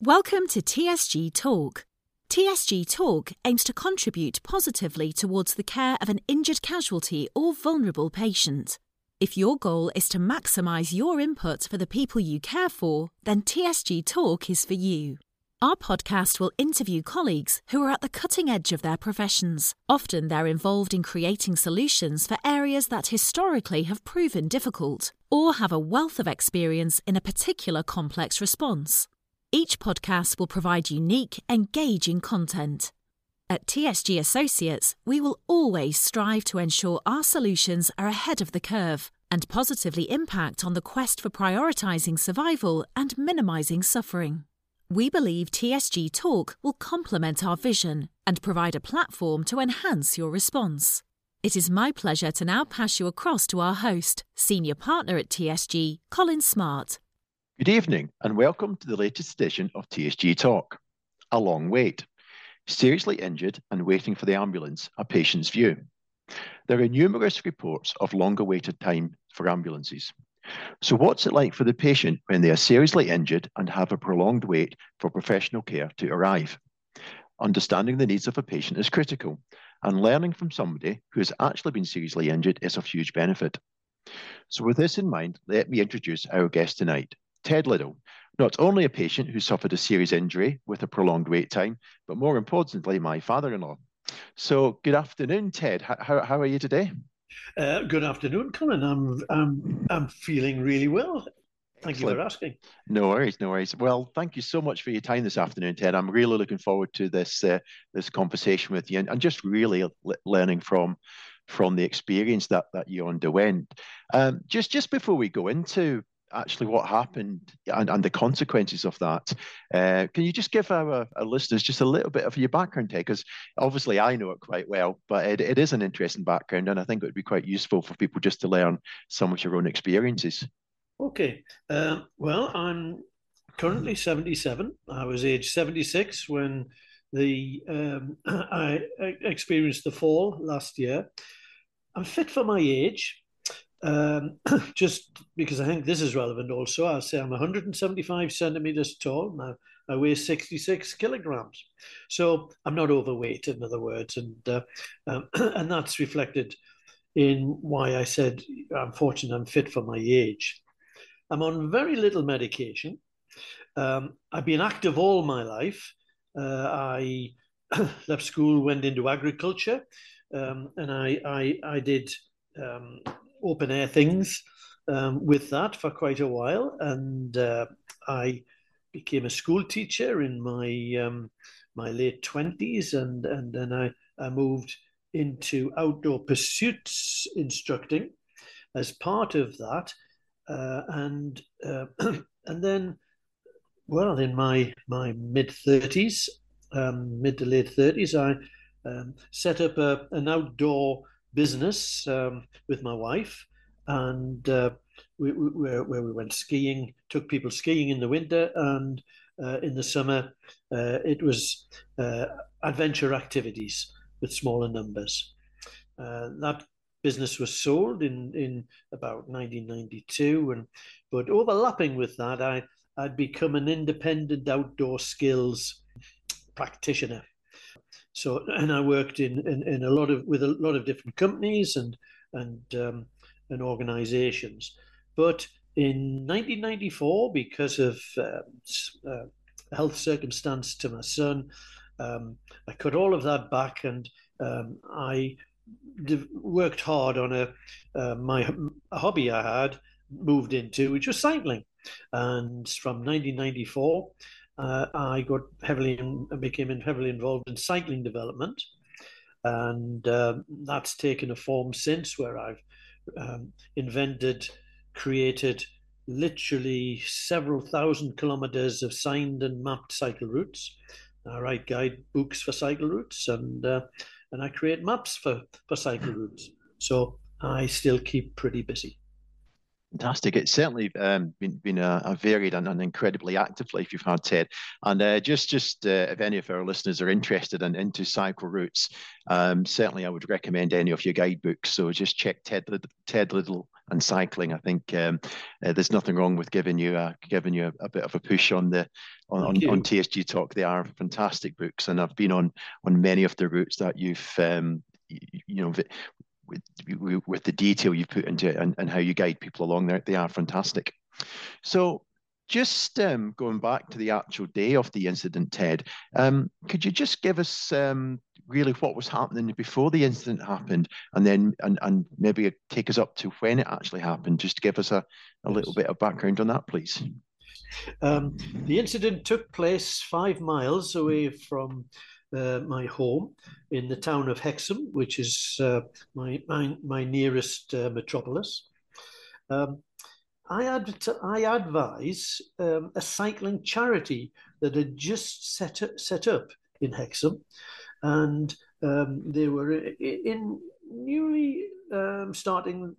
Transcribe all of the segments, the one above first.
Welcome to TSG Talk. TSG Talk aims to contribute positively towards the care of an injured casualty or vulnerable patient. If your goal is to maximise your input for the people you care for, then TSG Talk is for you. Our podcast will interview colleagues who are at the cutting edge of their professions. Often they're involved in creating solutions for areas that historically have proven difficult, or have a wealth of experience in a particular complex response. Each podcast will provide unique, engaging content. At TSG Associates, we will always strive to ensure our solutions are ahead of the curve and positively impact on the quest for prioritising survival and minimising suffering. We believe TSG Talk will complement our vision and provide a platform to enhance your response. It is my pleasure to now pass you across to our host, Senior Partner at TSG, Colin Smart. Good evening and welcome to the latest edition of TSG Talk. A long wait. Seriously injured and waiting for the ambulance, a patient's view. There are numerous reports of longer waited time for ambulances. So, what's it like for the patient when they are seriously injured and have a prolonged wait for professional care to arrive? Understanding the needs of a patient is critical, and learning from somebody who has actually been seriously injured is of huge benefit. So, with this in mind, let me introduce our guest tonight, Ted Liddle, not only a patient who suffered a serious injury with a prolonged wait time, but more importantly, my father in law. So, good afternoon, Ted. How, how are you today? Uh, good afternoon, Colin. I'm, I'm, I'm feeling really well. Thank Excellent. you for asking. No worries, no worries. Well, thank you so much for your time this afternoon, Ted. I'm really looking forward to this uh, this conversation with you and, and just really learning from from the experience that that you underwent. Um, just just before we go into actually what happened and, and the consequences of that. Uh, can you just give our, our, listeners just a little bit of your background, Ted? Because obviously I know it quite well, but it, it is an interesting background, and I think it would be quite useful for people just to learn some of your own experiences. Okay. Uh, well, I'm currently 77. I was age 76 when the um, I experienced the fall last year. I'm fit for my age. Um, just because I think this is relevant also, I'll say I'm 175 centimeters tall. Now I weigh 66 kilograms. So I'm not overweight, in other words. And, uh, um, and that's reflected in why I said I'm fortunate I'm fit for my age. I'm on very little medication. Um, I've been active all my life. Uh, I left school, went into agriculture, um, and I, I, I did um, open air things um, with that for quite a while, and uh, I became a school teacher in my um, my late twenties, and and then I, I moved into outdoor pursuits instructing as part of that, uh, and uh, and then well in my my mid thirties, um, mid to late thirties, I um, set up a, an outdoor business um, with my wife, and uh, we, we, where, we went skiing, took people skiing in the winter, and uh, in the summer uh, it was uh, adventure activities with smaller numbers. Uh, that business was sold in, in about 1992, and but overlapping with that, I I'd become an independent outdoor skills practitioner. So, and I worked in, in, in a lot of with a lot of different companies and and um, and organizations. But in 1994, because of uh, uh, health circumstance to my son, um, I cut all of that back and um, I worked hard on a uh, my a hobby I had moved into, which was cycling. And from 1994, uh, I got heavily in, became heavily involved in cycling development, and um, that's taken a form since where I've um, invented, created literally several thousand kilometers of signed and mapped cycle routes. I write guide books for cycle routes, and uh, and I create maps for for cycle routes. So I still keep pretty busy. Fantastic. It's certainly um, been, been a, a varied and an incredibly active life you've had, Ted. And uh, just just uh, if any of our listeners are interested in into cycle routes, um, certainly I would recommend any of your guidebooks. So just check Ted Ted Liddle and cycling. I think um, uh, there's nothing wrong with giving you a, giving you a, a bit of a push on the on, on, on, TSG Talk. They are fantastic books, and I've been on on many of the routes that you've um, you know with, with the detail you've put into it and, and how you guide people along there. They are fantastic. So just um, going back to the actual day of the incident, Ted, um, could you just give us um, really what was happening before the incident happened, and then and, and maybe take us up to when it actually happened, just to give us a, a little bit of background on that, please. Um, the incident took place five miles away from uh, my home in the town of Hexham, which is uh, my, my, my nearest uh, metropolis. Um, I, ad- I advise um, a cycling charity that had just set up, set up in Hexham, and um, they were in newly um, starting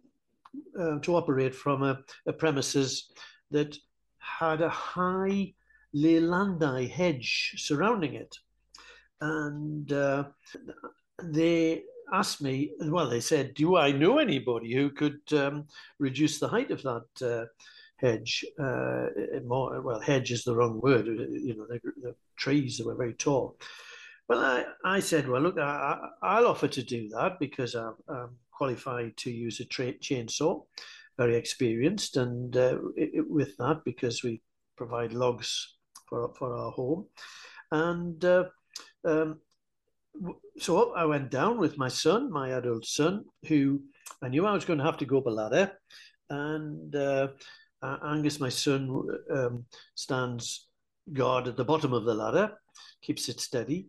uh, to operate from a, a, premises that had a high Leylandii hedge surrounding it, and uh, they asked me, well, they said, do I know anybody who could um, reduce the height of that uh, hedge? Uh, more, well, hedge is the wrong word. Uh, you know, the, the trees were very tall. Well, I, I said, well, look, I, will offer to do that because I'm, I'm qualified to use a tra- chainsaw, very experienced, and uh, it, with that because we provide logs for for our home, and uh, um, so I went down with my son, my adult son, who I knew I was going to have to go up a ladder. And uh, Angus, my son, um, stands guard at the bottom of the ladder, keeps it steady.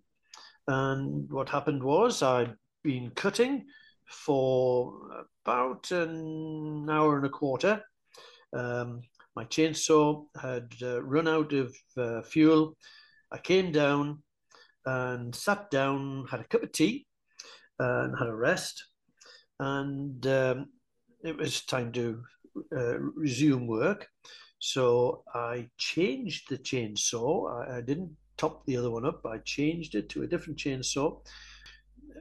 And what happened was I'd been cutting for about an hour and a quarter. Um, my chainsaw had uh, run out of uh, fuel. I came down, and sat down, had a cup of tea, and had a rest. And um, it was time to uh, resume work. So I changed the chainsaw. I, I, didn't top the other one up. I changed it to a different chainsaw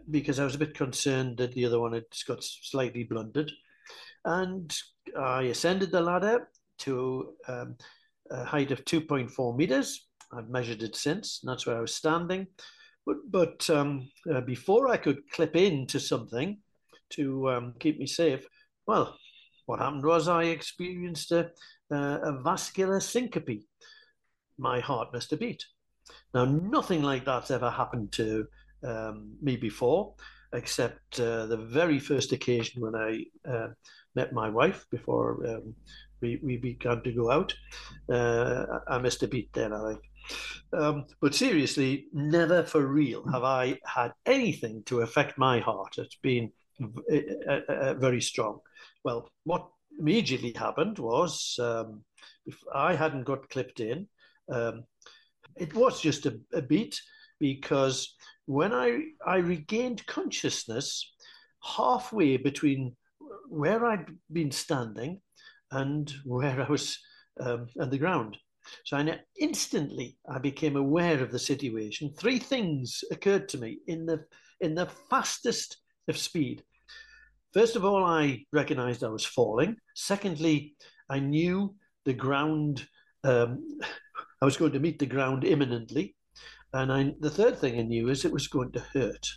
because I was a bit concerned that the other one had got slightly blunted. And I ascended the ladder to um, a height of 2.4 meters I've measured it since, that's where I was standing. But, but um, uh, before I could clip into something to um, keep me safe, well, what happened was I experienced a, a vascular syncope. My heart missed a beat. Now, nothing like that's ever happened to um, me before, except uh, the very first occasion when I uh, met my wife before um, we, we began to go out. Uh, I missed a beat then, I think. Um, but seriously, never for real have I had anything to affect my heart. It's been uh, uh, very strong. Well, what immediately happened was um, if I hadn't got clipped in, um, it was just a, a beat because when I, I regained consciousness halfway between where I'd been standing and where I was um, on the ground. So I instantly I became aware of the situation. Three things occurred to me in the in the fastest of speed. First of all, I recognized I was falling. Secondly, I knew the ground. Um, I was going to meet the ground imminently, and I, the third thing I knew is it was going to hurt.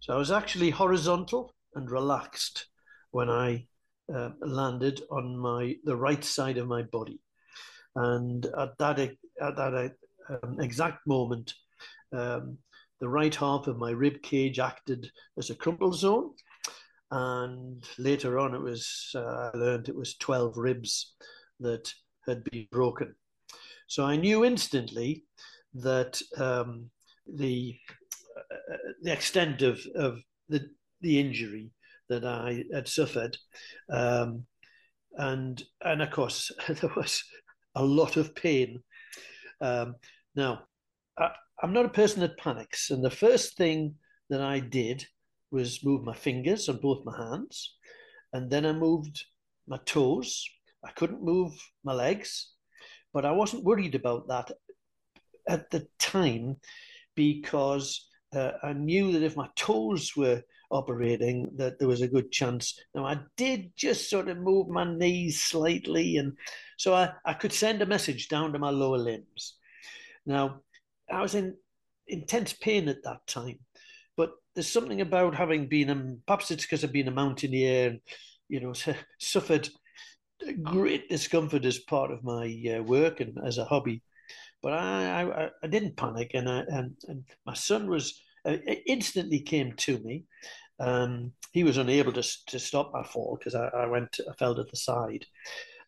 So I was actually horizontal and relaxed when I uh, landed on my the right side of my body. And at that, at that um, exact moment, um, the right half of my rib cage acted as a crumple zone. And later on, it was uh, I learned it was 12 ribs that had been broken. So I knew instantly that um, the uh, the extent of, of the the injury that I had suffered, um, and and of course there was a lot of pain. Um, now, I, I'm not a person that panics, and the first thing that I did was move my fingers on both my hands, and then I moved my toes. I couldn't move my legs, but I wasn't worried about that at the time because uh, I knew that if my toes were operating that there was a good chance. Now, I did just sort of move my knees slightly, and so I, I could send a message down to my lower limbs. Now, I was in intense pain at that time, but there's something about having been, a, perhaps it's because I've been a mountaineer and, you know, suffered great discomfort as part of my uh, work and as a hobby. But I, I, I didn't panic, and, I, and, and my son was instantly came to me. Um, he was unable to, to stop my fall because I, I went, I fell to the side,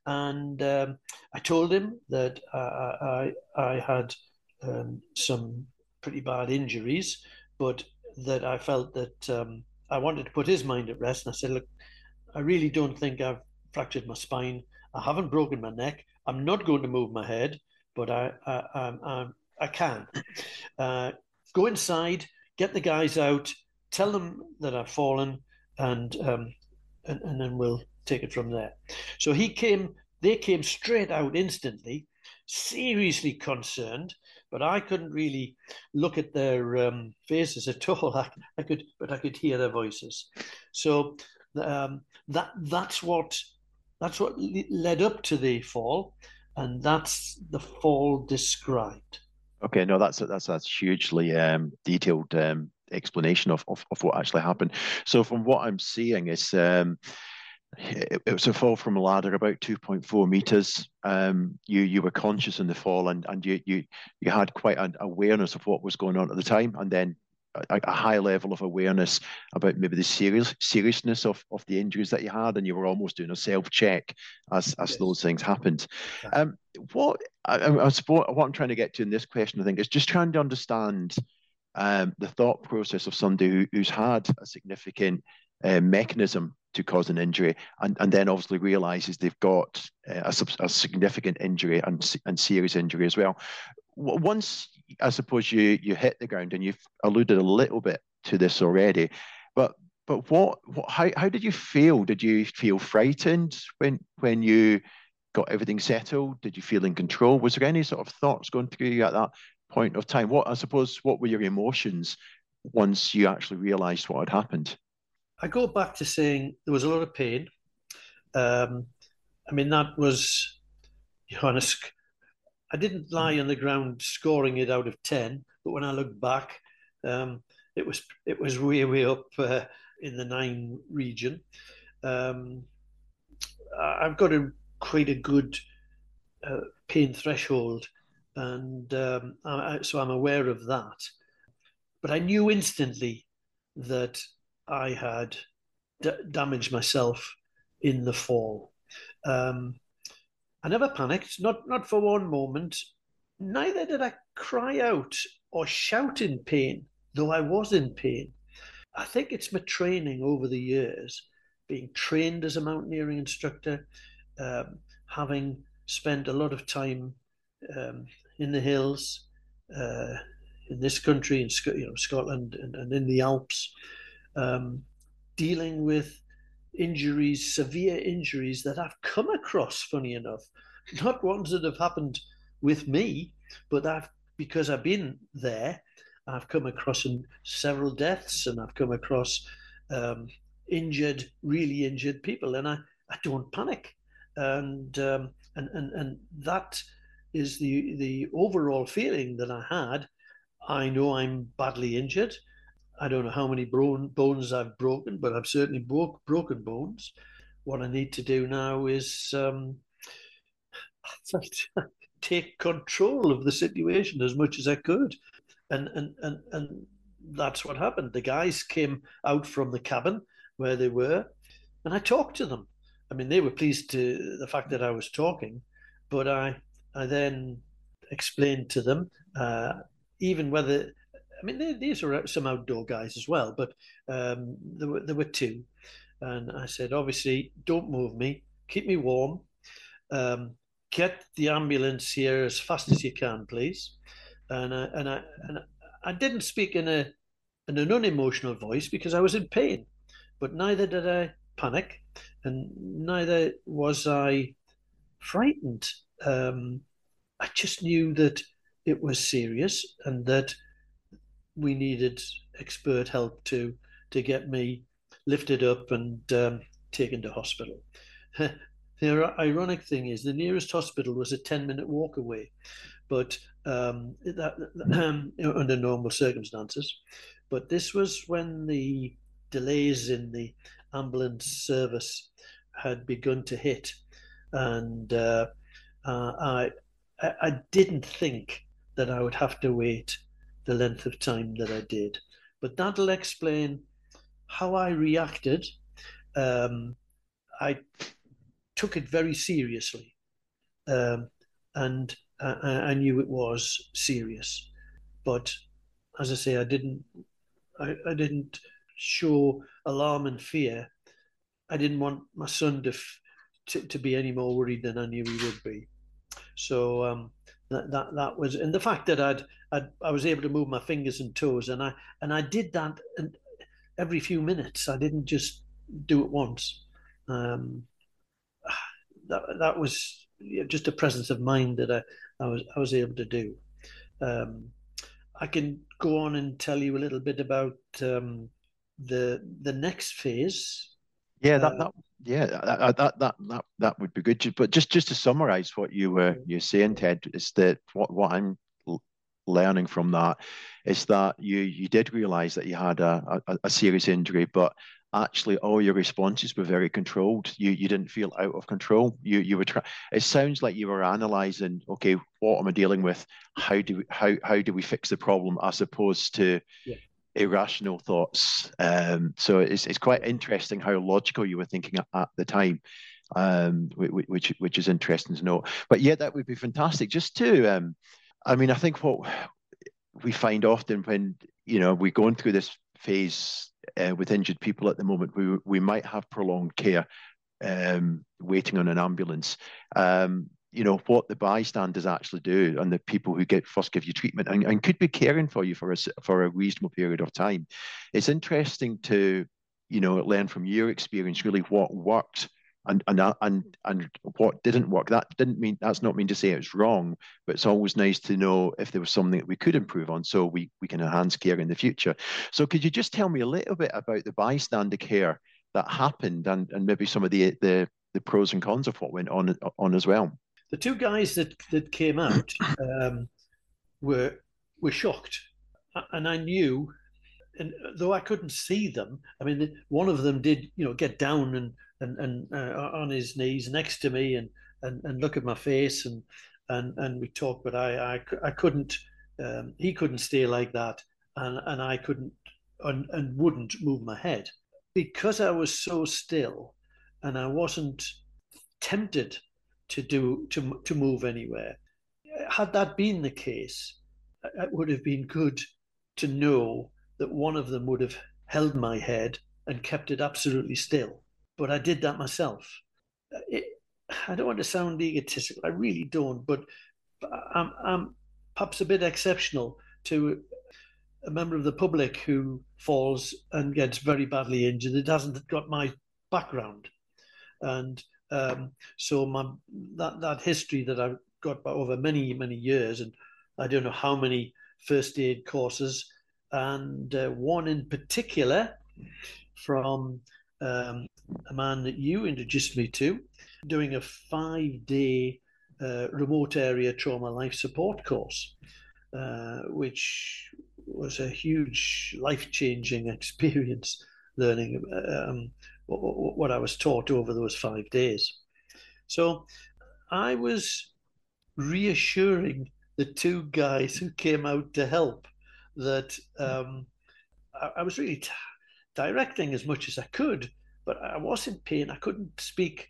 and um, I told him that I, I, I had um, some pretty bad injuries, but that I felt that um, I wanted to put his mind at rest. And I said, look, I really don't think I've fractured my spine. I haven't broken my neck. I'm not going to move my head, but I I, I, I can. Uh, go inside, get the guys out, tell them that I've fallen, and um, and, and then we'll take it from there. So he came. They came straight out instantly, seriously concerned, but I couldn't really look at their um, faces at all. I, I, could, but I could hear their voices. So um, that that's what that's what led up to the fall, and that's the fall described. Okay, no, that's that's a hugely um, detailed um, explanation of, of, of what actually happened. So from what I'm seeing is um, it, it, was a fall from a ladder about 2.4 meters. Um, you you were conscious in the fall and, and you you you had quite an awareness of what was going on at the time, and then a, a, high level of awareness about maybe the serious seriousness of, of the injuries that you had, and you were almost doing a self check as as yes. those things happened. Um, what I, I, suppose what I'm trying to get to in this question, I think, is just trying to understand um, the thought process of somebody who, who's had a significant uh, mechanism to cause an injury, and, and then obviously realizes they've got uh, a, a, significant injury and, and serious injury as well. Once I suppose you you hit the ground, and you've alluded a little bit to this already, but but what, what how how did you feel? Did you feel frightened when when you got everything settled? Did you feel in control? Was there any sort of thoughts going through you at that point of time? What I suppose what were your emotions once you actually realised what had happened? I go back to saying there was a lot of pain. Um, I mean, that was, honest. I didn't lie on the ground scoring it out of ten, but when I look back, um, it was it was way way up uh, in the nine region. Um, I've got a quite a good uh, pain threshold, and um, I, so I'm aware of that. But I knew instantly that I had d- damaged myself in the fall. Um, I never panicked, not not for one moment. Neither did I cry out or shout in pain, though I was in pain. I think it's my training over the years, being trained as a mountaineering instructor, um, having spent a lot of time um, in the hills, uh, in this country, in you know, Scotland, and, and in the Alps, um, dealing with injuries, severe injuries that I've come across, funny enough, not ones that have happened with me, but I've because I've been there, I've come across several deaths and I've come across um, injured, really injured people, and I, I don't panic, and um, and and and that is the the overall feeling that I had. I know I'm badly injured. I don't know how many bones I've broken, but I've certainly broke, broken bones. What I need to do now is um, take control of the situation as much as I could, and and and and that's what happened. The guys came out from the cabin where they were, and I talked to them. I mean, they were pleased to the fact that I was talking, but I I then explained to them uh, even whether I mean, they, these are some outdoor guys as well, but um, there were there were two, and I said, obviously, don't move me, keep me warm, um, get the ambulance here as fast as you can, please, and I, and I and I didn't speak in a in an unemotional voice because I was in pain, but neither did I panic, and neither was I frightened. Um, I just knew that it was serious and that we needed expert help to to get me lifted up and um, taken to hospital. the ironic thing is, the nearest hospital was a 10 minute walk away, but um, that, um, under normal circumstances. But this was when the delays in the ambulance service had begun to hit, and uh, uh, I I didn't think that I would have to wait the length of time that I did, but that'll explain how I reacted. Um, I took it very seriously, um, and I, I, knew it was serious. But as I say, I didn't. I, I didn't show alarm and fear. I didn't want my son to, to, to be any more worried than I knew he would be. So um, that, that that was, and the fact that I'd, I'd I was able to move my fingers and toes, and I and I did that and every few minutes. I didn't just do it once. Um, that that was just a presence of mind that I, I was I was able to do. Um, I can go on and tell you a little bit about um, the the next phase. Yeah, that, uh, that yeah that, that that that that would be good. But just just to summarize what you were you're saying, Ted, is that what what I'm learning from that is that you you did realize that you had a, a, a serious injury, but actually all your responses were very controlled. You you didn't feel out of control. You you were trying. It sounds like you were analyzing. Okay, what am I dealing with? How do we, how how do we fix the problem as opposed to yeah. Irrational thoughts? Um, so it's it's quite interesting how logical you were thinking at, the time. Um, which which is interesting to know. But yeah, that would be fantastic. Just to, um, I mean, I think what we find often when you know we're going through this phase uh, with injured people at the moment, we, we might have prolonged care um, waiting on an ambulance. You know what the bystanders actually do and the people who get first give you treatment and, and could be caring for you for a for a reasonable period of time. It's interesting to you know learn from your experience really what worked and and uh, and and what didn't work. That didn't mean that's not mean to say it's wrong but it's always nice to know if there was something that we could improve on so we we can enhance care in the future. So could you just tell me a little bit about the bystander care that happened and and maybe some of the the the pros and cons of what went on on as well the two guys that that came out um, were were shocked and i knew and though I couldn't see them, I mean, one of them did, you know, get down and and and uh, on his knees next to me and and and look at my face and and and we talked, but I I, I couldn't. Um, he couldn't stay like that, and and I couldn't and, and wouldn't move my head because I was so still, and I wasn't tempted to do to to move anywhere. Had that been the case, it would have been good to know that one of them would have held my head and kept it absolutely still. But I did that myself. It, I don't want to sound egotistical. I really don't. But I'm, I'm perhaps a bit exceptional to a member of the public who falls and gets very badly injured. It hasn't got my background, and um, so my that that history that I've got over many many years, and I don't know how many first aid courses and uh, one in particular from um, a man that you introduced me to, doing a five day uh, remote area trauma life support course, uh, which was a huge life changing experience learning um, what, I was taught over those five days. So I was reassuring the two guys who came out to help that um, I, I, was really t- directing as much as I could, but I was in pain. I couldn't speak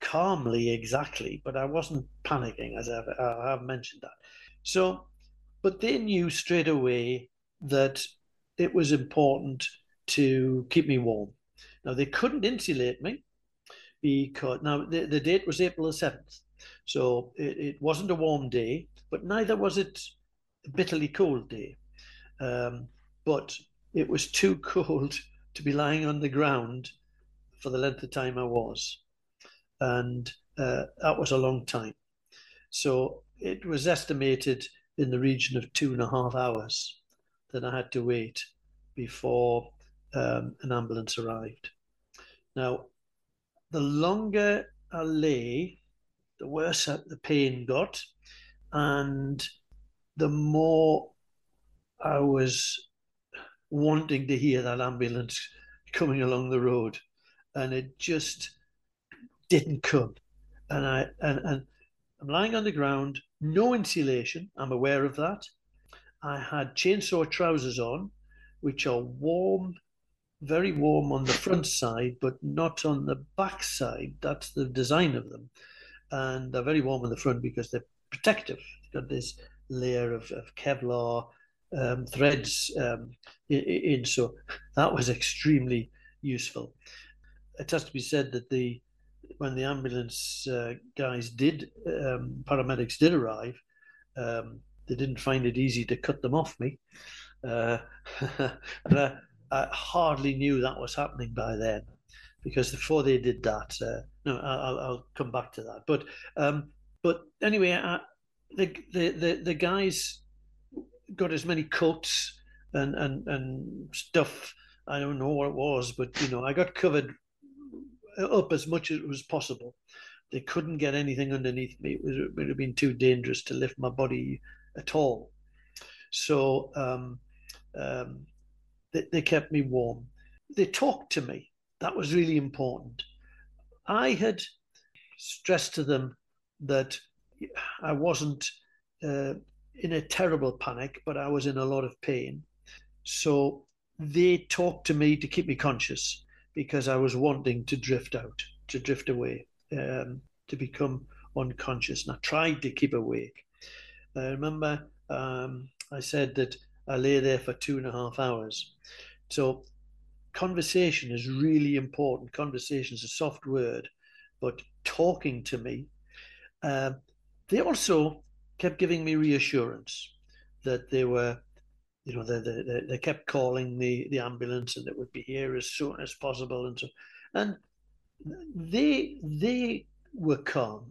calmly exactly, but I wasn't panicking, as I've, I have mentioned that. So, but they knew straight away that it was important to keep me warm. Now, they couldn't insulate me because now the, the date was April the 7th. So it, it wasn't a warm day, but neither was it a bitterly cold day. Um, but it was too cold to be lying on the ground for the length of time I was. And uh, that was a long time. So it was estimated in the region of two and a half hours that I had to wait before um, an ambulance arrived. Now, the longer I lay, the worse the pain got, and the more I was wanting to hear that ambulance coming along the road, and it just didn't come. And I and, and I'm lying on the ground, no insulation. I'm aware of that. I had chainsaw trousers on, which are warm, very warm on the front side, but not on the back side. That's the design of them. And they're very warm on the front because they're protective. They've got this layer of, of Kevlar um, threads um, in. So that was extremely useful. It has to be said that the when the ambulance uh, guys did, um, paramedics did arrive, um, they didn't find it easy to cut them off me. Uh, and I, I, hardly knew that was happening by then, because before they did that, uh, no, I'll, I'll, come back to that. But um, but anyway, I, the, the the the guys got as many coats and and and stuff. I don't know what it was, but you know, I got covered up as much as it was possible. They couldn't get anything underneath me. It, was, it would have been too dangerous to lift my body at all. So um, um, they, they kept me warm. They talked to me. That was really important. I had stressed to them that I wasn't uh, in a terrible panic, but I was in a lot of pain. So they talked to me to keep me conscious because I was wanting to drift out, to drift away, um, to become unconscious. And I tried to keep awake. I remember um, I said that I lay there for two and a half hours. So conversation is really important. Conversation is a soft word, but talking to me, uh, they also kept giving me reassurance that they were you know, they, they, they kept calling the, the ambulance and it would be here as soon as possible. And so, and they, they were calm.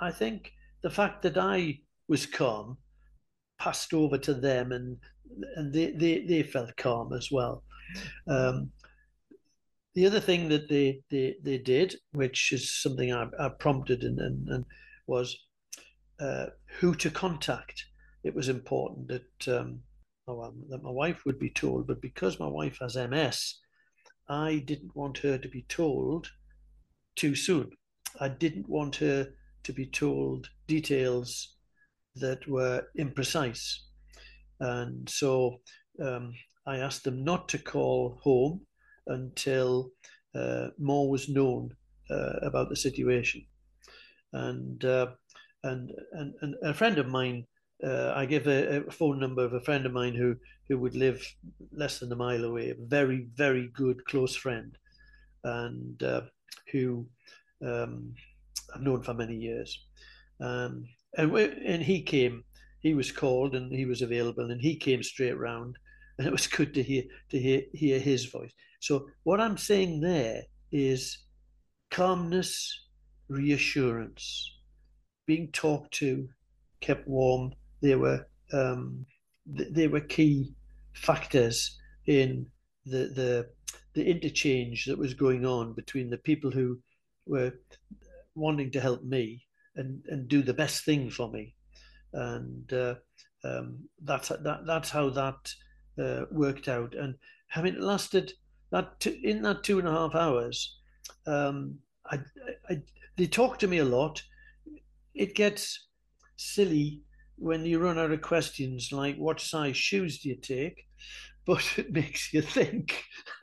I think the fact that I was calm passed over to them and, and they, they, they felt calm as well. Um, the other thing that they, they, they did, which is something I, I prompted and, and, and was uh, who to contact. It was important that um, that my wife would be told, but because my wife has MS, I didn't want her to be told too soon. I didn't want her to be told details that were imprecise. And so um, I asked them not to call home until uh, more was known uh, about the situation. And, uh, and, and, and a friend of mine uh, I give a, a, phone number of a friend of mine who who would live less than a mile away, a very very good close friend, and uh, who um, I've known for many years. Um, and and he came, he was called and he was available, and he came straight round, and it was good to hear to hear hear his voice. So what I'm saying there is calmness, reassurance, being talked to, kept warm they were um, they were key factors in the the the interchange that was going on between the people who were wanting to help me and and do the best thing for me, and uh, um, that's that that's how that uh, worked out. And it lasted that in that two and a half hours. Um, I, I, they talk to me a lot. It gets silly when you run out of questions like what size shoes do you take but it makes you think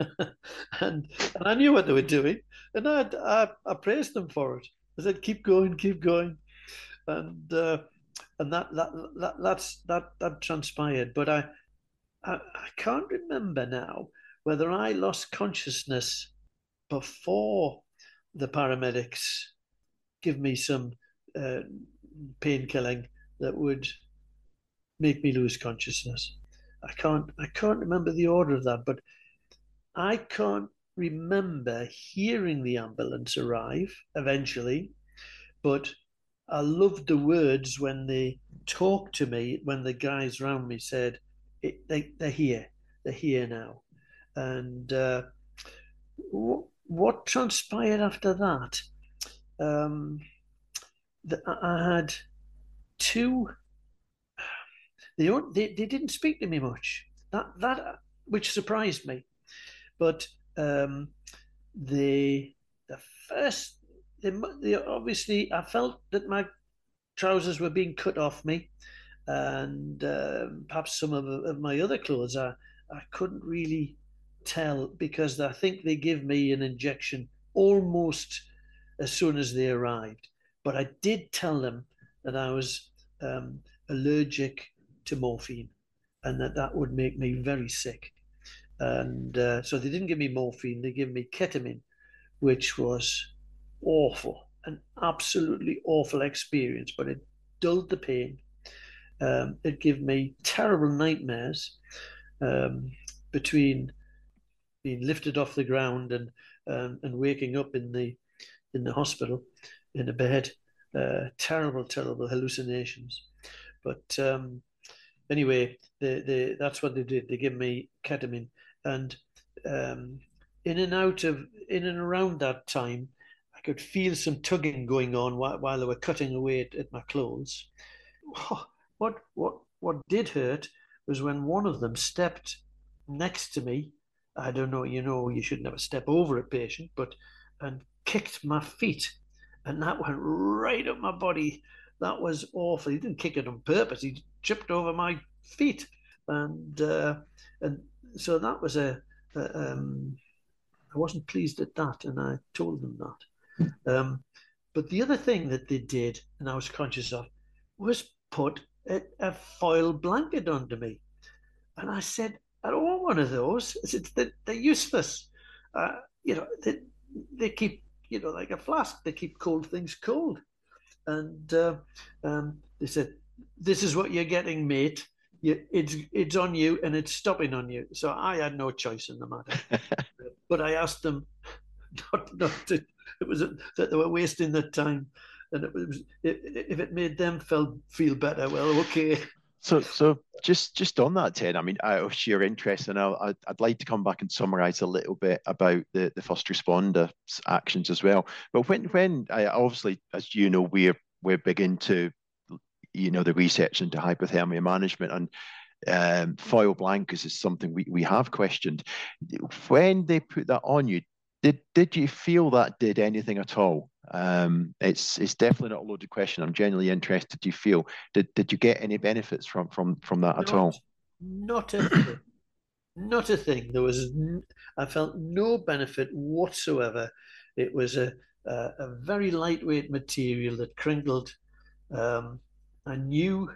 and and i knew what they were doing and i i, I praised them for it i said keep going keep going and uh, and that, that that that's that that transpired but I, I i can't remember now whether i lost consciousness before the paramedics give me some uh, painkilling that would make me lose consciousness. I can't I can't remember the order of that, but I can't remember hearing the ambulance arrive eventually, but I loved the words when they talked to me, when the guys around me said, they, they're here, they're here now. And uh, w- what transpired after that? Um, the, I had two. They, they they didn't speak to me much. That that which surprised me, but um, the the first they, they obviously I felt that my trousers were being cut off me, and uh, perhaps some of, of my other clothes I I couldn't really tell because I think they give me an injection almost as soon as they arrived. But I did tell them that I was um, allergic to morphine and that that would make me very sick. And uh, so they didn't give me morphine, they gave me ketamine, which was awful, an absolutely awful experience, but it dulled the pain. Um, it gave me terrible nightmares um, between being lifted off the ground and um, and waking up in the in the hospital in a bed. Uh, terrible, terrible hallucinations. But um, anyway, they, they, that's what they did. They gave me ketamine, and um, in and out of in and around that time, I could feel some tugging going on while, while they were cutting away at, at my clothes. What what what did hurt was when one of them stepped next to me. I don't know, you know, you should never step over a patient, but and kicked my feet, and that went right up my body. That was awful. He didn't kick it on purpose. He tripped over my feet, and uh, and so that was a, a um, I wasn't pleased at that, and I told them that. Um, but the other thing that they did, and I was conscious of, was put a, a foil blanket under me. And I said, I don't want one of those. I said, they're, they're useless. Uh, you know, they, they keep, you know, like a flask, they keep cold things cold. And uh, um, they said, this is what you're getting, mate. You, it's it's on you and it's stopping on you. So I had no choice in the matter. but I asked them not, not to, it was that they were wasting their time and it was if it made them feel feel better, well, okay. So, so just just on that, Ted. I mean, out of sheer interest, and I'd, I'd like to come back and summarise a little bit about the, the first responder actions as well. But when when I, obviously, as you know, we're we're big into you know the research into hypothermia management and um, foil blankets is something we, we have questioned. When they put that on you, did did you feel that did anything at all? Um, it's it's definitely not a loaded question. I'm genuinely interested. Do you feel did did you get any benefits from from from that not, at all? Not a thing. not a thing. There was I felt no benefit whatsoever. It was a a, a very lightweight material that crinkled. Um, I knew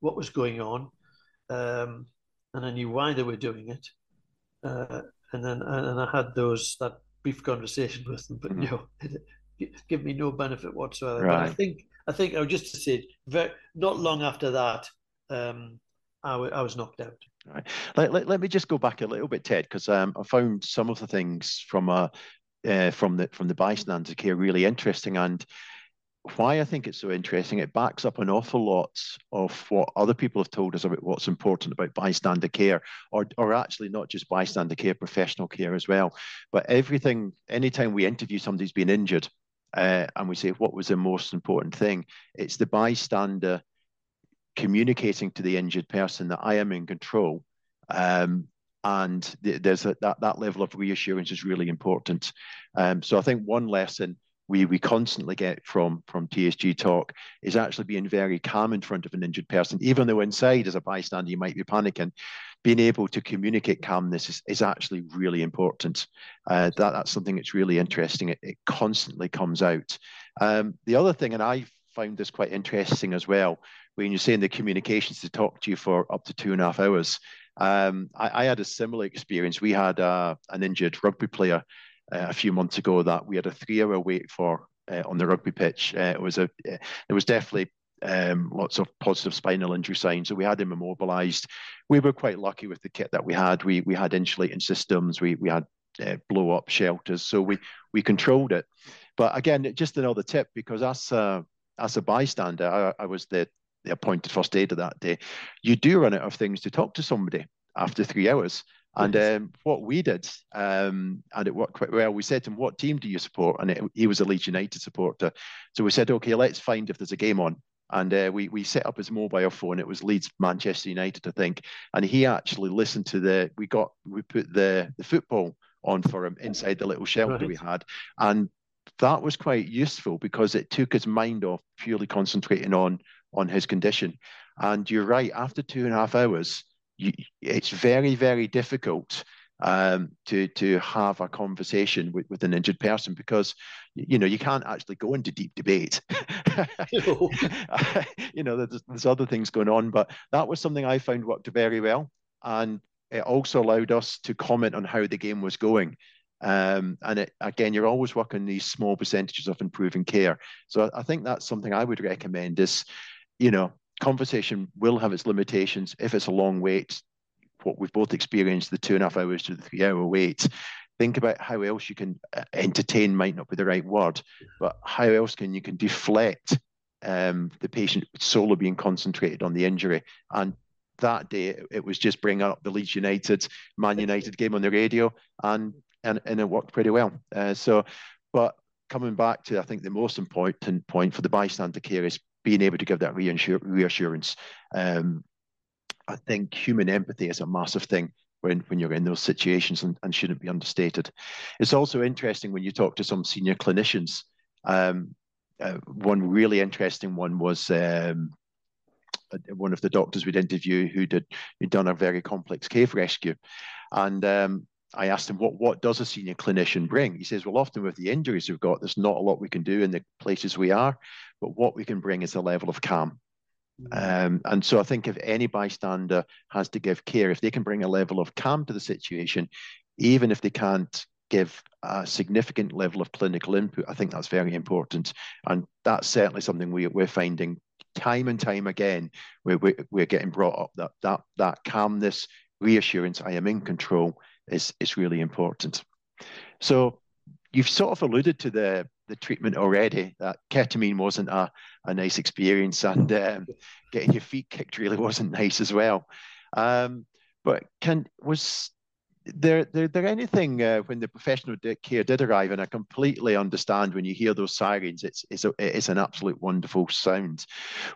what was going on, um, and I knew why they were doing it. Uh, and then and I had those that brief conversation with them, but mm-hmm. no, give me no benefit whatsoever. Right. But I think I think I was just to say, very, not long after that, um, I, w- I was knocked out. Right. Let, let, let me just go back a little bit, Ted, because um, I found some of the things from uh, uh, from the from the bystander care really interesting, and why I think it's so interesting, it backs up an awful lot of what other people have told us about what's important about bystander care, or, or actually not just bystander care, professional care as well. But everything, anytime we interview somebody who's been injured uh, and we say, what was the most important thing? It's the bystander communicating to the injured person that I am in control. Um, and th- there's a, that, that level of reassurance is really important. Um, so I think one lesson we we constantly get from from TSG talk is actually being very calm in front of an injured person, even though inside as a bystander you might be panicking. Being able to communicate calmness is, is actually really important. Uh, that that's something that's really interesting. It, it constantly comes out. Um, the other thing, and I found this quite interesting as well, when you're saying the communications to talk to you for up to two and a half hours. Um, I, I, had a similar experience. We had uh, an injured rugby player a few months ago that we had a three-hour wait for uh, on the rugby pitch. Uh, it was a there was definitely um, lots of positive spinal injury signs. So we had him immobilized. We were quite lucky with the kit that we had. We we had insulating systems. We we had uh, blow up shelters. So we we controlled it. But again, just another tip because as a, as a bystander, I, I was the, the appointed first aider that day. You do run out of things to talk to somebody after three hours. And um, what we did, um, and it worked quite well, we said to him, What team do you support? And it, he was a Leeds United supporter. So we said, Okay, let's find if there's a game on. And uh, we, we set up his mobile phone. It was Leeds Manchester United, I think. And he actually listened to the, we got, we put the, the football on for him inside the little shelter right. we had. And that was quite useful because it took his mind off purely concentrating on on his condition. And you're right, after two and a half hours, you, it's very, very difficult um, to to have a conversation with, with an injured person because you know you can't actually go into deep debate. you know, there's, there's other things going on, but that was something I found worked very well, and it also allowed us to comment on how the game was going. Um, and it, again, you're always working these small percentages of improving care. So I think that's something I would recommend is, you know, conversation will have its limitations. If it's a long wait, what we've both experienced, the two and a half hours to the three hour wait, think about how else you can uh, entertain might not be the right word, but how else can you can deflect um, the patient solely being concentrated on the injury. And that day, it was just bring up the Leeds United, Man United game on the radio, and and, and it worked pretty well. Uh, so, but coming back to, I think the most important point for the bystander care is being able to give that reassurance. Um, I think human empathy is a massive thing when, when you're in those situations and, and shouldn't be understated. It's also interesting when you talk to some senior clinicians. Um, uh, one really interesting one was um, one of the doctors we'd interview who did who'd done a very complex cave rescue, and um, I asked him what what does a senior clinician bring. He says, well, often with the injuries we've got, there's not a lot we can do in the places we are, but what we can bring is a level of calm. Mm. Um, and so I think if any bystander has to give care, if they can bring a level of calm to the situation, even if they can't give a significant level of clinical input, I think that's very important. And that's certainly something we, we're finding time and time again, where we're, we're getting brought up that, that, that calmness, reassurance, I am in control is, is really important. So you've sort of alluded to the, the treatment already, that ketamine wasn't a, a nice experience and um, getting your feet kicked really wasn't nice as well. Um, but can was there, there, there anything uh, when the professional care did arrive, and I completely understand when you hear those sirens, it's it's a, it's an absolute wonderful sound.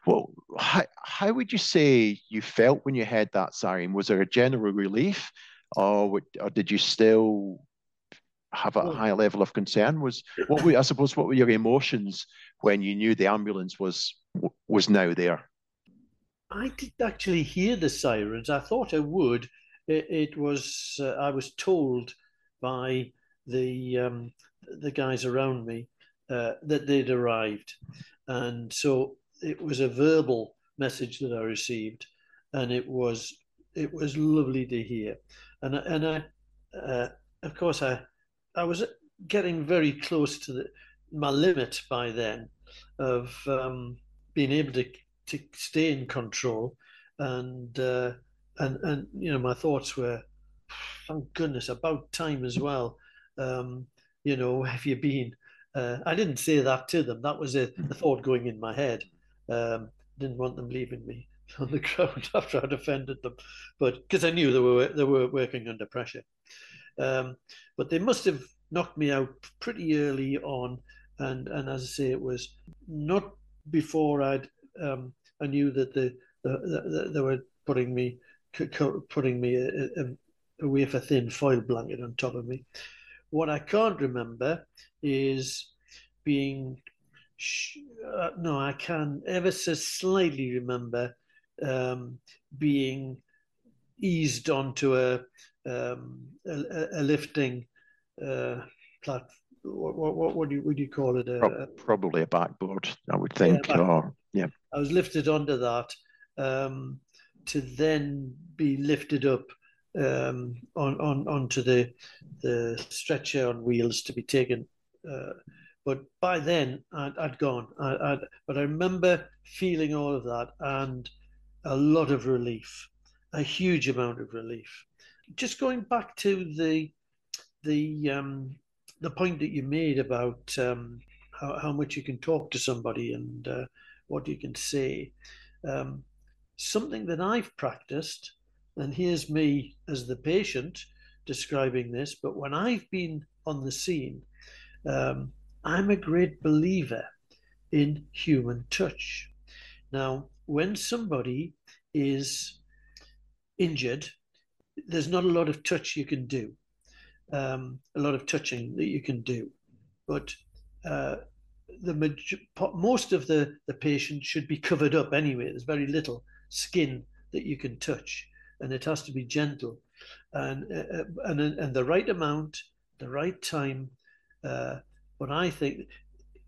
Well, how, how would you say you felt when you heard that siren? Was there a general relief, or, or did you still have a high level of concern? Was what were, I suppose what were your emotions when you knew the ambulance was was now there? I didn't actually hear the sirens. I thought I would it, it was uh, I was told by the um, the guys around me uh, that they'd arrived, and so it was a verbal message that I received, and it was it was lovely to hear, and and I uh, of course I I was getting very close to the, my limit by then of um, being able to to stay in control and uh, and and you know my thoughts were, thank goodness, about time as well. Um, you know, have you been? Uh, I didn't say that to them. That was a, the thought going in my head. Um, didn't want them leaving me on the ground after I'd offended them, but because I knew they were they were working under pressure. Um, but they must have knocked me out pretty early on, and and as I say, it was not before I'd um, I knew that the, the, the, they were putting me putting me a, a, a wafer thin foil blanket on top of me. What I can't remember is being uh, no, I can ever so slightly remember um, being eased onto a um, a, a, lifting uh, platform. What, what, what would you would you call it? A, Probably a backboard, I would think. Yeah, or, yeah. I was lifted onto that, um, to then be lifted up um, on, on onto the the stretcher on wheels to be taken. Uh, but by then I'd, I'd gone. I, I'd, but I remember feeling all of that and a lot of relief, a huge amount of relief. Just going back to the the um, the point that you made about um, how, how much you can talk to somebody and uh, what you can say. Um, something that I've practiced and here's me as the patient describing this, but when I've been on the scene, um, I'm a great believer in human touch. Now, when somebody is injured, there's not a lot of touch you can do, um, a lot of touching that you can do. But uh, the most of the, the patient should be covered up anyway. There's very little skin that you can touch, and it has to be gentle, and uh, uh and and the right amount, the right time. Uh, but I think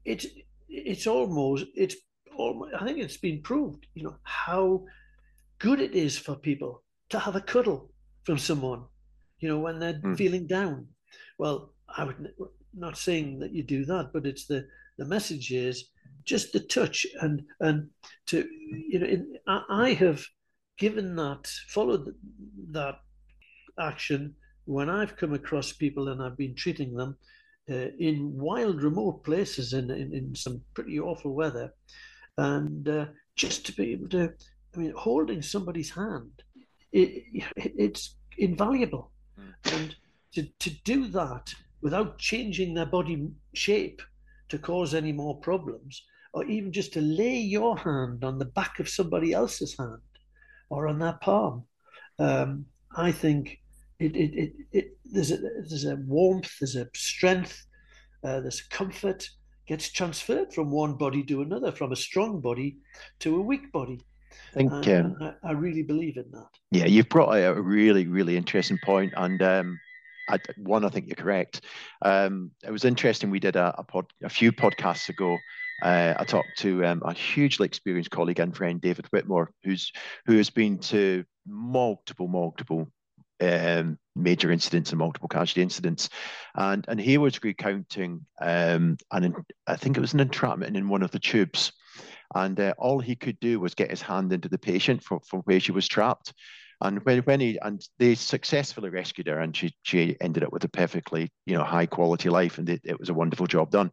it's it's almost it's almost, I think it's been proved. You know how good it is for people to have a cuddle from someone. You know when they're mm. feeling down. Well, I would not saying that you do that, but it's the the message is just the touch and and to you know in, I, I have given that followed that action when I've come across people and I've been treating them uh, in wild, remote places in, in, in some pretty awful weather, and uh, just to be able to, I mean, holding somebody's hand, it, it, it's invaluable, mm. and to to do that without changing their body shape to cause any more problems, or even just to lay your hand on the back of somebody else's hand or on their palm. Um, I think it, it, it, it, there's, a, there's a warmth, there's a strength, uh, there's a comfort gets transferred from one body to another, from a strong body to a weak body. I think um, I, I, really believe in that. Yeah, you've brought a really, really interesting point, and um, I, one, I think you're correct. Um, it was interesting. We did a, a, pod, a few podcasts ago. Uh, I talked to um, a hugely experienced colleague and friend, David Whitmore, who's who has been to multiple, multiple um, major incidents and multiple casualty incidents, and and he was recounting, um, and I think it was an entrapment in one of the tubes, and uh, all he could do was get his hand into the patient from, from where she was trapped, and when, when he and they successfully rescued her, and she she ended up with a perfectly you know high quality life, and it, it was a wonderful job done.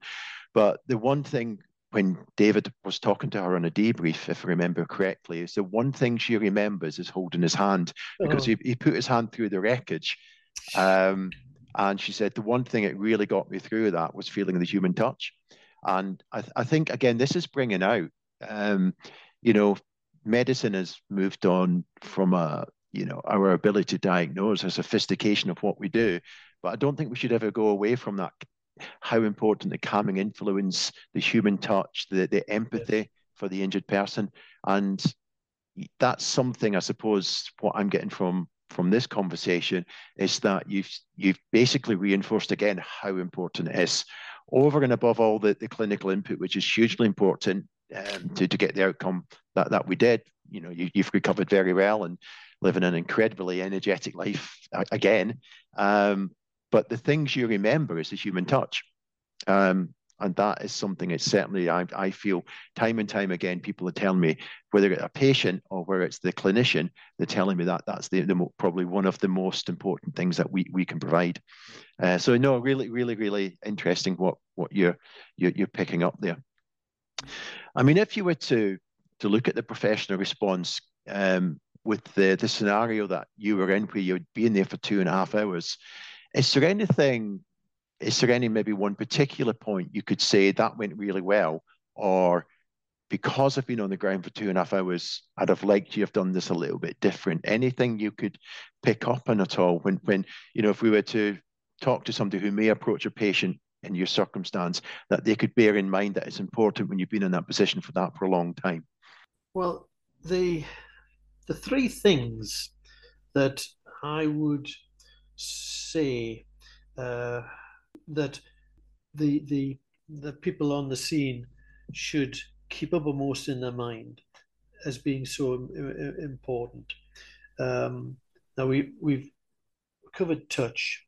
But the one thing when David was talking to her on a debrief, if I remember correctly, is the one thing she remembers is holding his hand because oh. he, he put his hand through the wreckage. Um, and she said the one thing that really got me through that was feeling the human touch. And I, I think again, this is bringing out, um, you know, medicine has moved on from a you know our ability to diagnose a sophistication of what we do but i don't think we should ever go away from that how important the calming influence the human touch the, the empathy yes. for the injured person and that's something i suppose what i'm getting from from this conversation is that you've you've basically reinforced again how important it is over and above all the, the clinical input which is hugely important um, to, to get the outcome that, that we did you know you, you've recovered very well and living an incredibly energetic life again. Um, but the things you remember is the human touch. Um, and that is something that certainly I, I feel time and time again people are telling me whether it's a patient or whether it's the clinician they're telling me that that's the, the probably one of the most important things that we, we can provide. Uh, so no really really really interesting what what you're, you're you're picking up there. I mean if you were to to look at the professional response um, with the, the scenario that you were in where you'd be in there for two and a half hours, is there anything, is there any maybe one particular point you could say that went really well? Or because I've been on the ground for two and a half hours, I'd have liked you have done this a little bit different. Anything you could pick up on at all when, when you know, if we were to talk to somebody who may approach a patient in your circumstance, that they could bear in mind that it's important when you've been in that position for that for a long time? Well, the the three things that I would say uh, that the the the people on the scene should keep uppermost in their mind as being so important. Um, now we we've covered touch.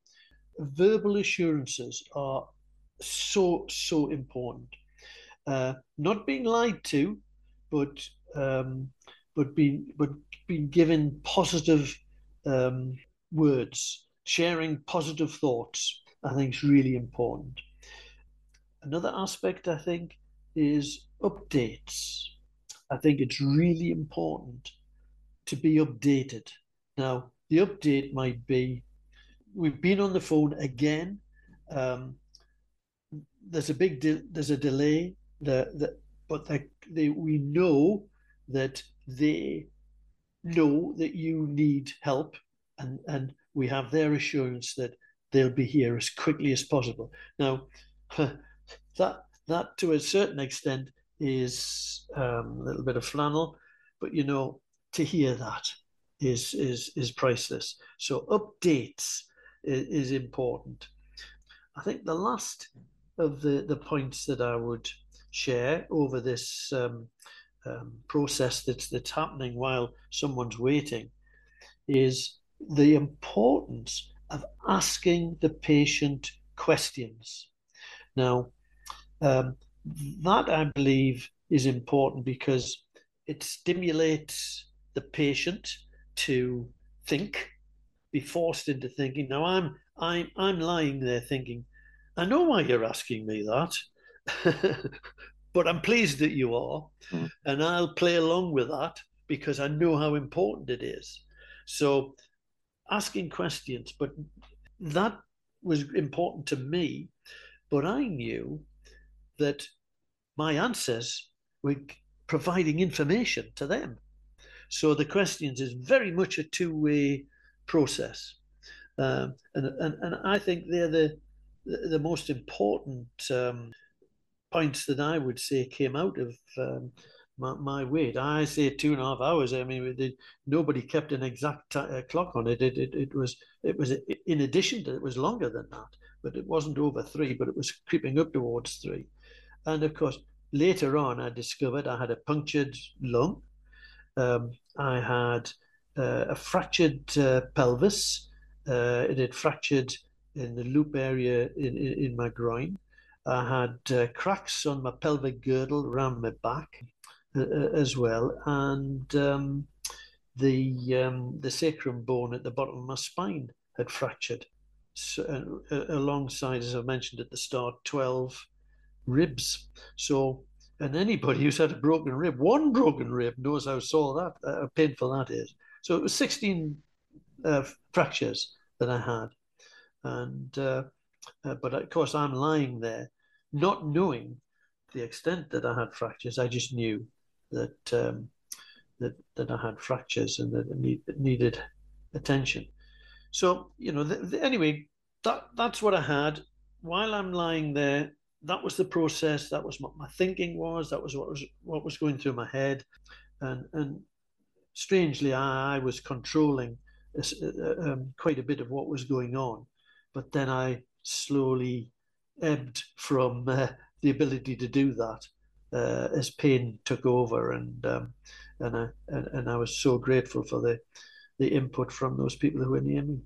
Verbal assurances are so so important. Uh, not being lied to, but um, but being but being given positive um, words, sharing positive thoughts, I think is really important. Another aspect I think is updates. I think it's really important to be updated Now, the update might be we've been on the phone again. Um, there's a big de- there's a delay. The, the but they, they, we know that they know that you need help, and and we have their assurance that they'll be here as quickly as possible. Now, that that to a certain extent is um, a little bit of flannel, but you know to hear that is is is priceless. So updates is, is important. I think the last of the the points that I would share over this um, um, process that's that's happening while someone's waiting is the importance of asking the patient questions. Now, um, that I believe is important because it stimulates the patient to think, be forced into thinking. Now I'm I'm I'm lying there thinking, I know why you're asking me that, but I'm pleased that you are, mm. and I'll play along with that because I know how important it is. So asking questions, but that was important to me. But I knew that my answers were providing information to them. So the questions is very much a two-way process, um, and, and and I think they're the the most important um, points that I would say came out of um, my, my, wait. I say two and a half hours. I mean, nobody kept an exact t- uh, clock on it. It, it. it was it was in addition to it was longer than that, but it wasn't over three, but it was creeping up towards three. And of course, later on, I discovered I had a punctured lung. Um, I had uh, a fractured uh, pelvis. Uh, it had fractured in the loop area in, in, in my groin. I had uh, cracks on my pelvic girdle around my back uh, uh, as well, and um, the um, the sacrum bone at the bottom of my spine had fractured. So, alongside, as I mentioned at the start, twelve ribs. So and anybody who's had a broken rib, one broken rib, knows how sore that, how painful that is. So it was 16 uh, fractures that I had, and uh, uh, but of course I'm lying there, not knowing the extent that I had fractures. I just knew that um, that that I had fractures and that need, needed attention. So you know, the, the, anyway, that that's what I had. While I'm lying there, that was the process. That was what my thinking was. That was what was what was going through my head, and and strangely, I, I was controlling uh, um, quite a bit of what was going on, but then I slowly ebbed from uh, the ability to do that uh, as pain took over, and um, and I and, and I was so grateful for the the input from those people who were near me.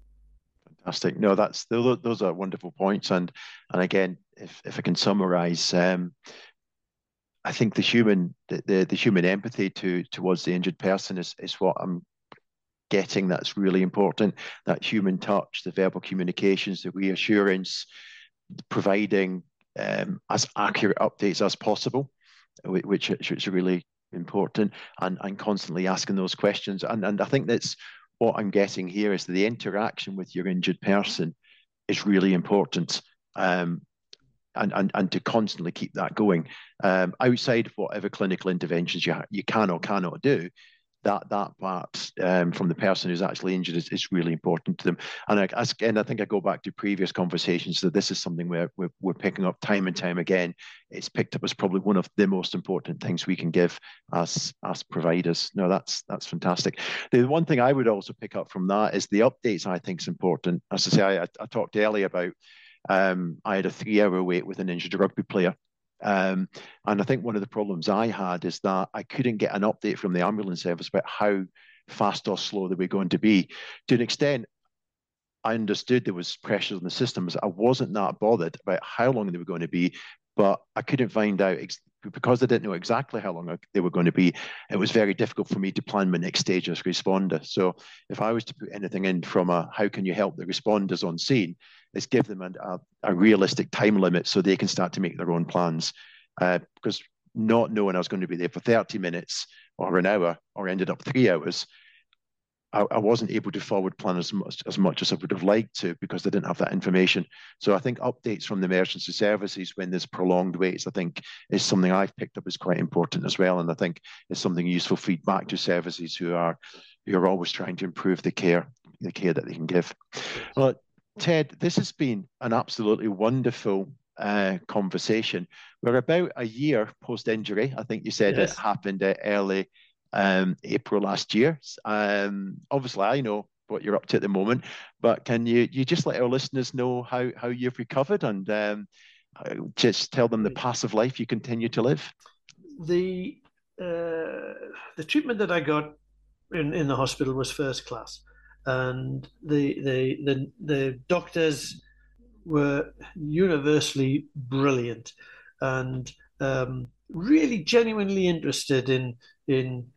Fantastic. No, that's those are wonderful points, and and again, if if I can summarize, um, I think the human the, the, the human empathy to towards the injured person is is what I'm getting. That's really important. That human touch, the verbal communications, the reassurance, providing um, as accurate updates as possible, which which is really important, and and constantly asking those questions. And and I think that's what I'm getting here is the interaction with your injured person is really important. Um, and, and, and to constantly keep that going um, outside of whatever clinical interventions you, you can or cannot do that that part um, from the person who's actually injured is, is really important to them. And I, again, I think I go back to previous conversations that this is something where we're, we're picking up time and time again. It's picked up as probably one of the most important things we can give as as providers. No, that's that's fantastic. The one thing I would also pick up from that is the updates. I think is important. As I say, I, I talked earlier about um, I had a three-hour wait with an injured rugby player um, and I think one of the problems I had is that I couldn't get an update from the ambulance service about how fast or slow they were going to be. To an extent, I understood there was pressures on the systems. I wasn't that bothered about how long they were going to be, but I couldn't find out ex- because I didn't know exactly how long they were going to be. It was very difficult for me to plan my next stage as responder. So if I was to put anything in from a how can you help the responders on scene, is give them a, a, realistic time limit so they can start to make their own plans. Uh, because not knowing I was going to be there for 30 minutes or an hour or ended up three hours, I, I, wasn't able to forward plan as much as much as I would have liked to because I didn't have that information. So I think updates from the emergency services when there's prolonged waits, I think is something I've picked up as quite important as well. And I think it's something useful feedback to services who are who are always trying to improve the care, the care that they can give. Well, Ted, this has been an absolutely wonderful uh, conversation. We're about a year post injury. I think you said yes. it happened uh, early um, April last year. Um, obviously, I know what you're up to at the moment, but can you you just let our listeners know how how you've recovered and um, uh, just tell them the passive life you continue to live? The uh, the treatment that I got in, in the hospital was first class, and the the the, the doctors were universally brilliant and um, really genuinely interested in in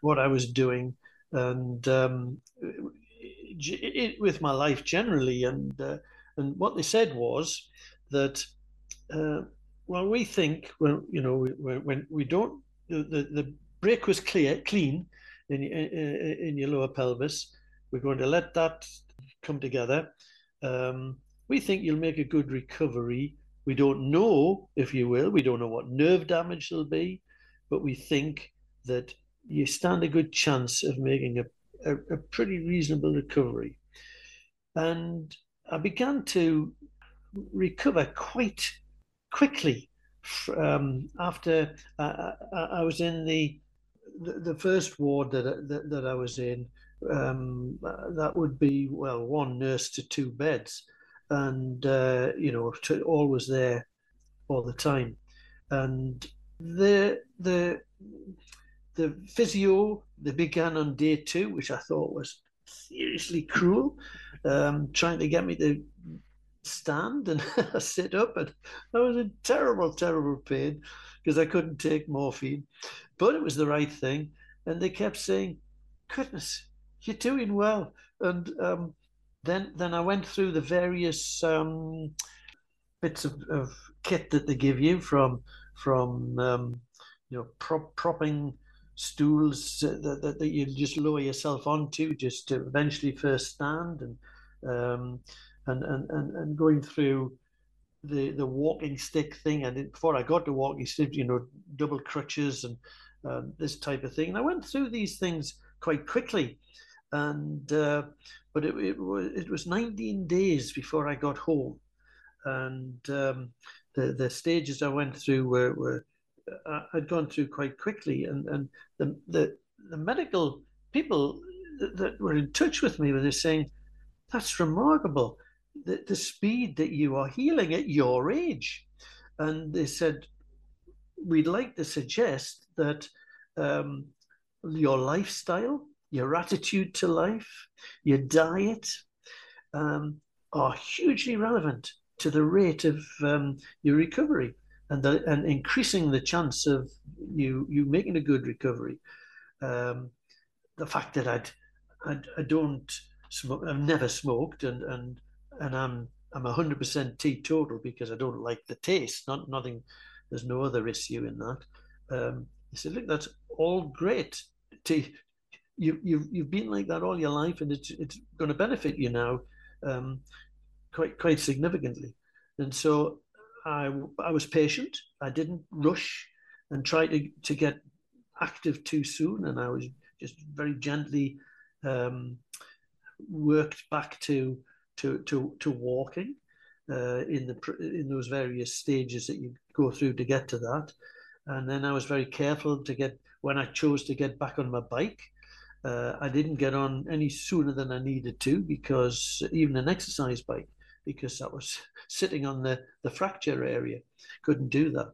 what I was doing and um, it, with my life generally. And uh, and what they said was that uh, well, we think when you know when we don't the, the, the break was clear clean in, in, in your lower pelvis. We're going to let that come together. Um, we think you'll make a good recovery. We don't know if you will. We don't know what nerve damage there'll be, but we think that you stand a good chance of making a, a, a pretty reasonable recovery. And I began to recover quite quickly um, after I, I, I, was in the, the, the first ward that, that, that I was in. Um, that would be well one nurse to two beds, and uh, you know to, always there all the time, and the the the physio they began on day two, which I thought was seriously cruel, um, trying to get me to stand and sit up, and I was in terrible, terrible pain because I couldn't take morphine, but it was the right thing, and they kept saying, "Goodness, you're doing well," and um, then then I went through the various um, bits of, of, kit that they give you from from um, you know prop, propping stools that, that, that, you just lower yourself onto just to eventually first stand and um, and, and, and, and going through the the walking stick thing. And before I got to walking stick you know double crutches and uh, this type of thing. And I went through these things quite quickly. And uh, but it, it, was it was 19 days before I got home. And um, the the stages I went through were, were uh, had gone through quite quickly, and and the the, the medical people that, were in touch with me were saying, "That's remarkable, the, the speed that you are healing at your age," and they said, "We'd like to suggest that um, your lifestyle, your attitude to life, your diet." Um, are hugely relevant to the rate of um, your recovery and the, and increasing the chance of you you making a good recovery. Um, the fact that I'd, I'd I don't smoke, I've never smoked, and and and I'm I'm hundred percent teetotal because I don't like the taste. Not nothing. There's no other issue in that. Um, he said, look, that's all great. You you've you've been like that all your life, and it's it's going to benefit you now, um, quite quite significantly. And so I, I was patient. I didn't rush and try to, to get active too soon. And I was just very gently um, worked back to, to, to, to walking uh, in, the, in those various stages that you go through to get to that. And then I was very careful to get, when I chose to get back on my bike, uh, I didn't get on any sooner than I needed to because even an exercise bike, because I was sitting on the, the fracture area. Couldn't do that.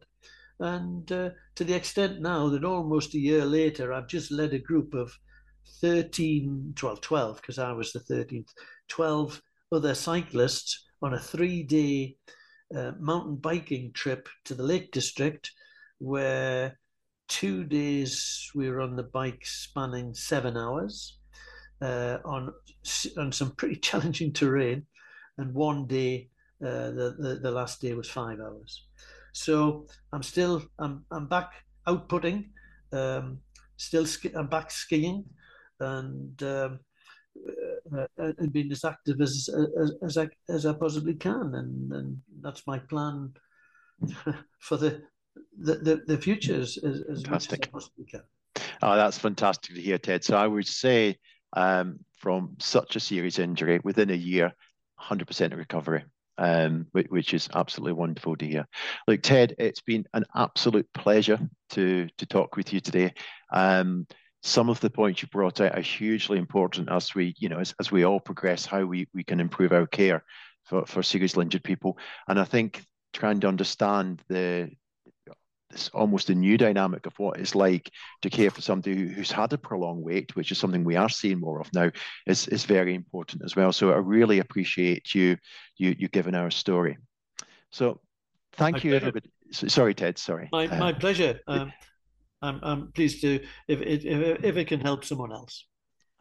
And uh, to the extent now that almost a year later, I've just led a group of 13, 12, 12, because I was the 13th, 12 other cyclists on a three day uh, mountain biking trip to the Lake District, where two days we were on the bike spanning seven hours uh, on, on some pretty challenging terrain and one day, uh, the, the the last day was five hours. So I'm still I'm I'm back outputting, um, still ski, I'm back skiing, and um, uh, uh, and being as active as as as I, as I possibly can, and and that's my plan for the the the, the future as, as much as I possibly can. Oh, that's fantastic to hear, Ted. So I would say um, from such a serious injury within a year, 100% recovery um, which is absolutely wonderful to hear. Look, Ted, it's been an absolute pleasure to to talk with you today. Um, some of the points you brought out are hugely important as we, you know, as, as we all progress, how we, we can improve our care for, for seriously injured people. And I think trying to understand the it's almost a new dynamic of what it's like to care for somebody who's had a prolonged wait, which is something we are seeing more of now, is, is very important as well. So I really appreciate you you you giving our story. So thank my you, pleasure. everybody. Sorry, Ted. Sorry. My my um, pleasure. Um, I'm I'm pleased to if it if, if it can help someone else.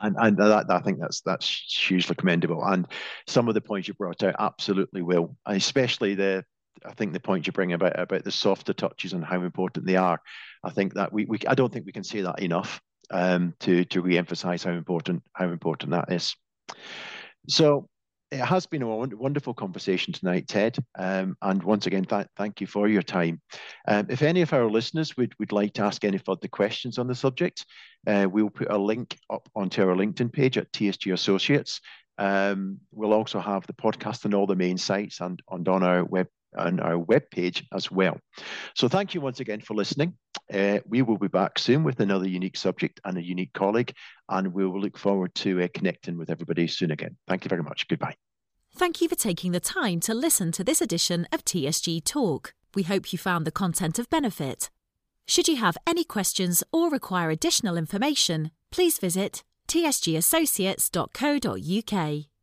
And, and that, I think that's that's hugely commendable. And some of the points you brought out absolutely will, especially the I think the point you bring about about the softer touches and how important they are. I think that we, we I don't think we can say that enough um, to to re-emphasize how important how important that is. So it has been a wonderful conversation tonight, Ted. Um, and once again, th- thank you for your time. Um, if any of our listeners would, would like to ask any further questions on the subject, uh, we'll put a link up onto our LinkedIn page at TSG Associates. Um, we'll also have the podcast on all the main sites and, and on our web on our webpage as well. So thank you once again for listening. Uh, we will be back soon with another unique subject and a unique colleague, and we will look forward to uh, connecting with everybody soon again. Thank you very much. Goodbye. Thank you for taking the time to listen to this edition of TSG Talk. We hope you found the content of benefit. Should you have any questions or require additional information, please visit tsgassociates.co.uk.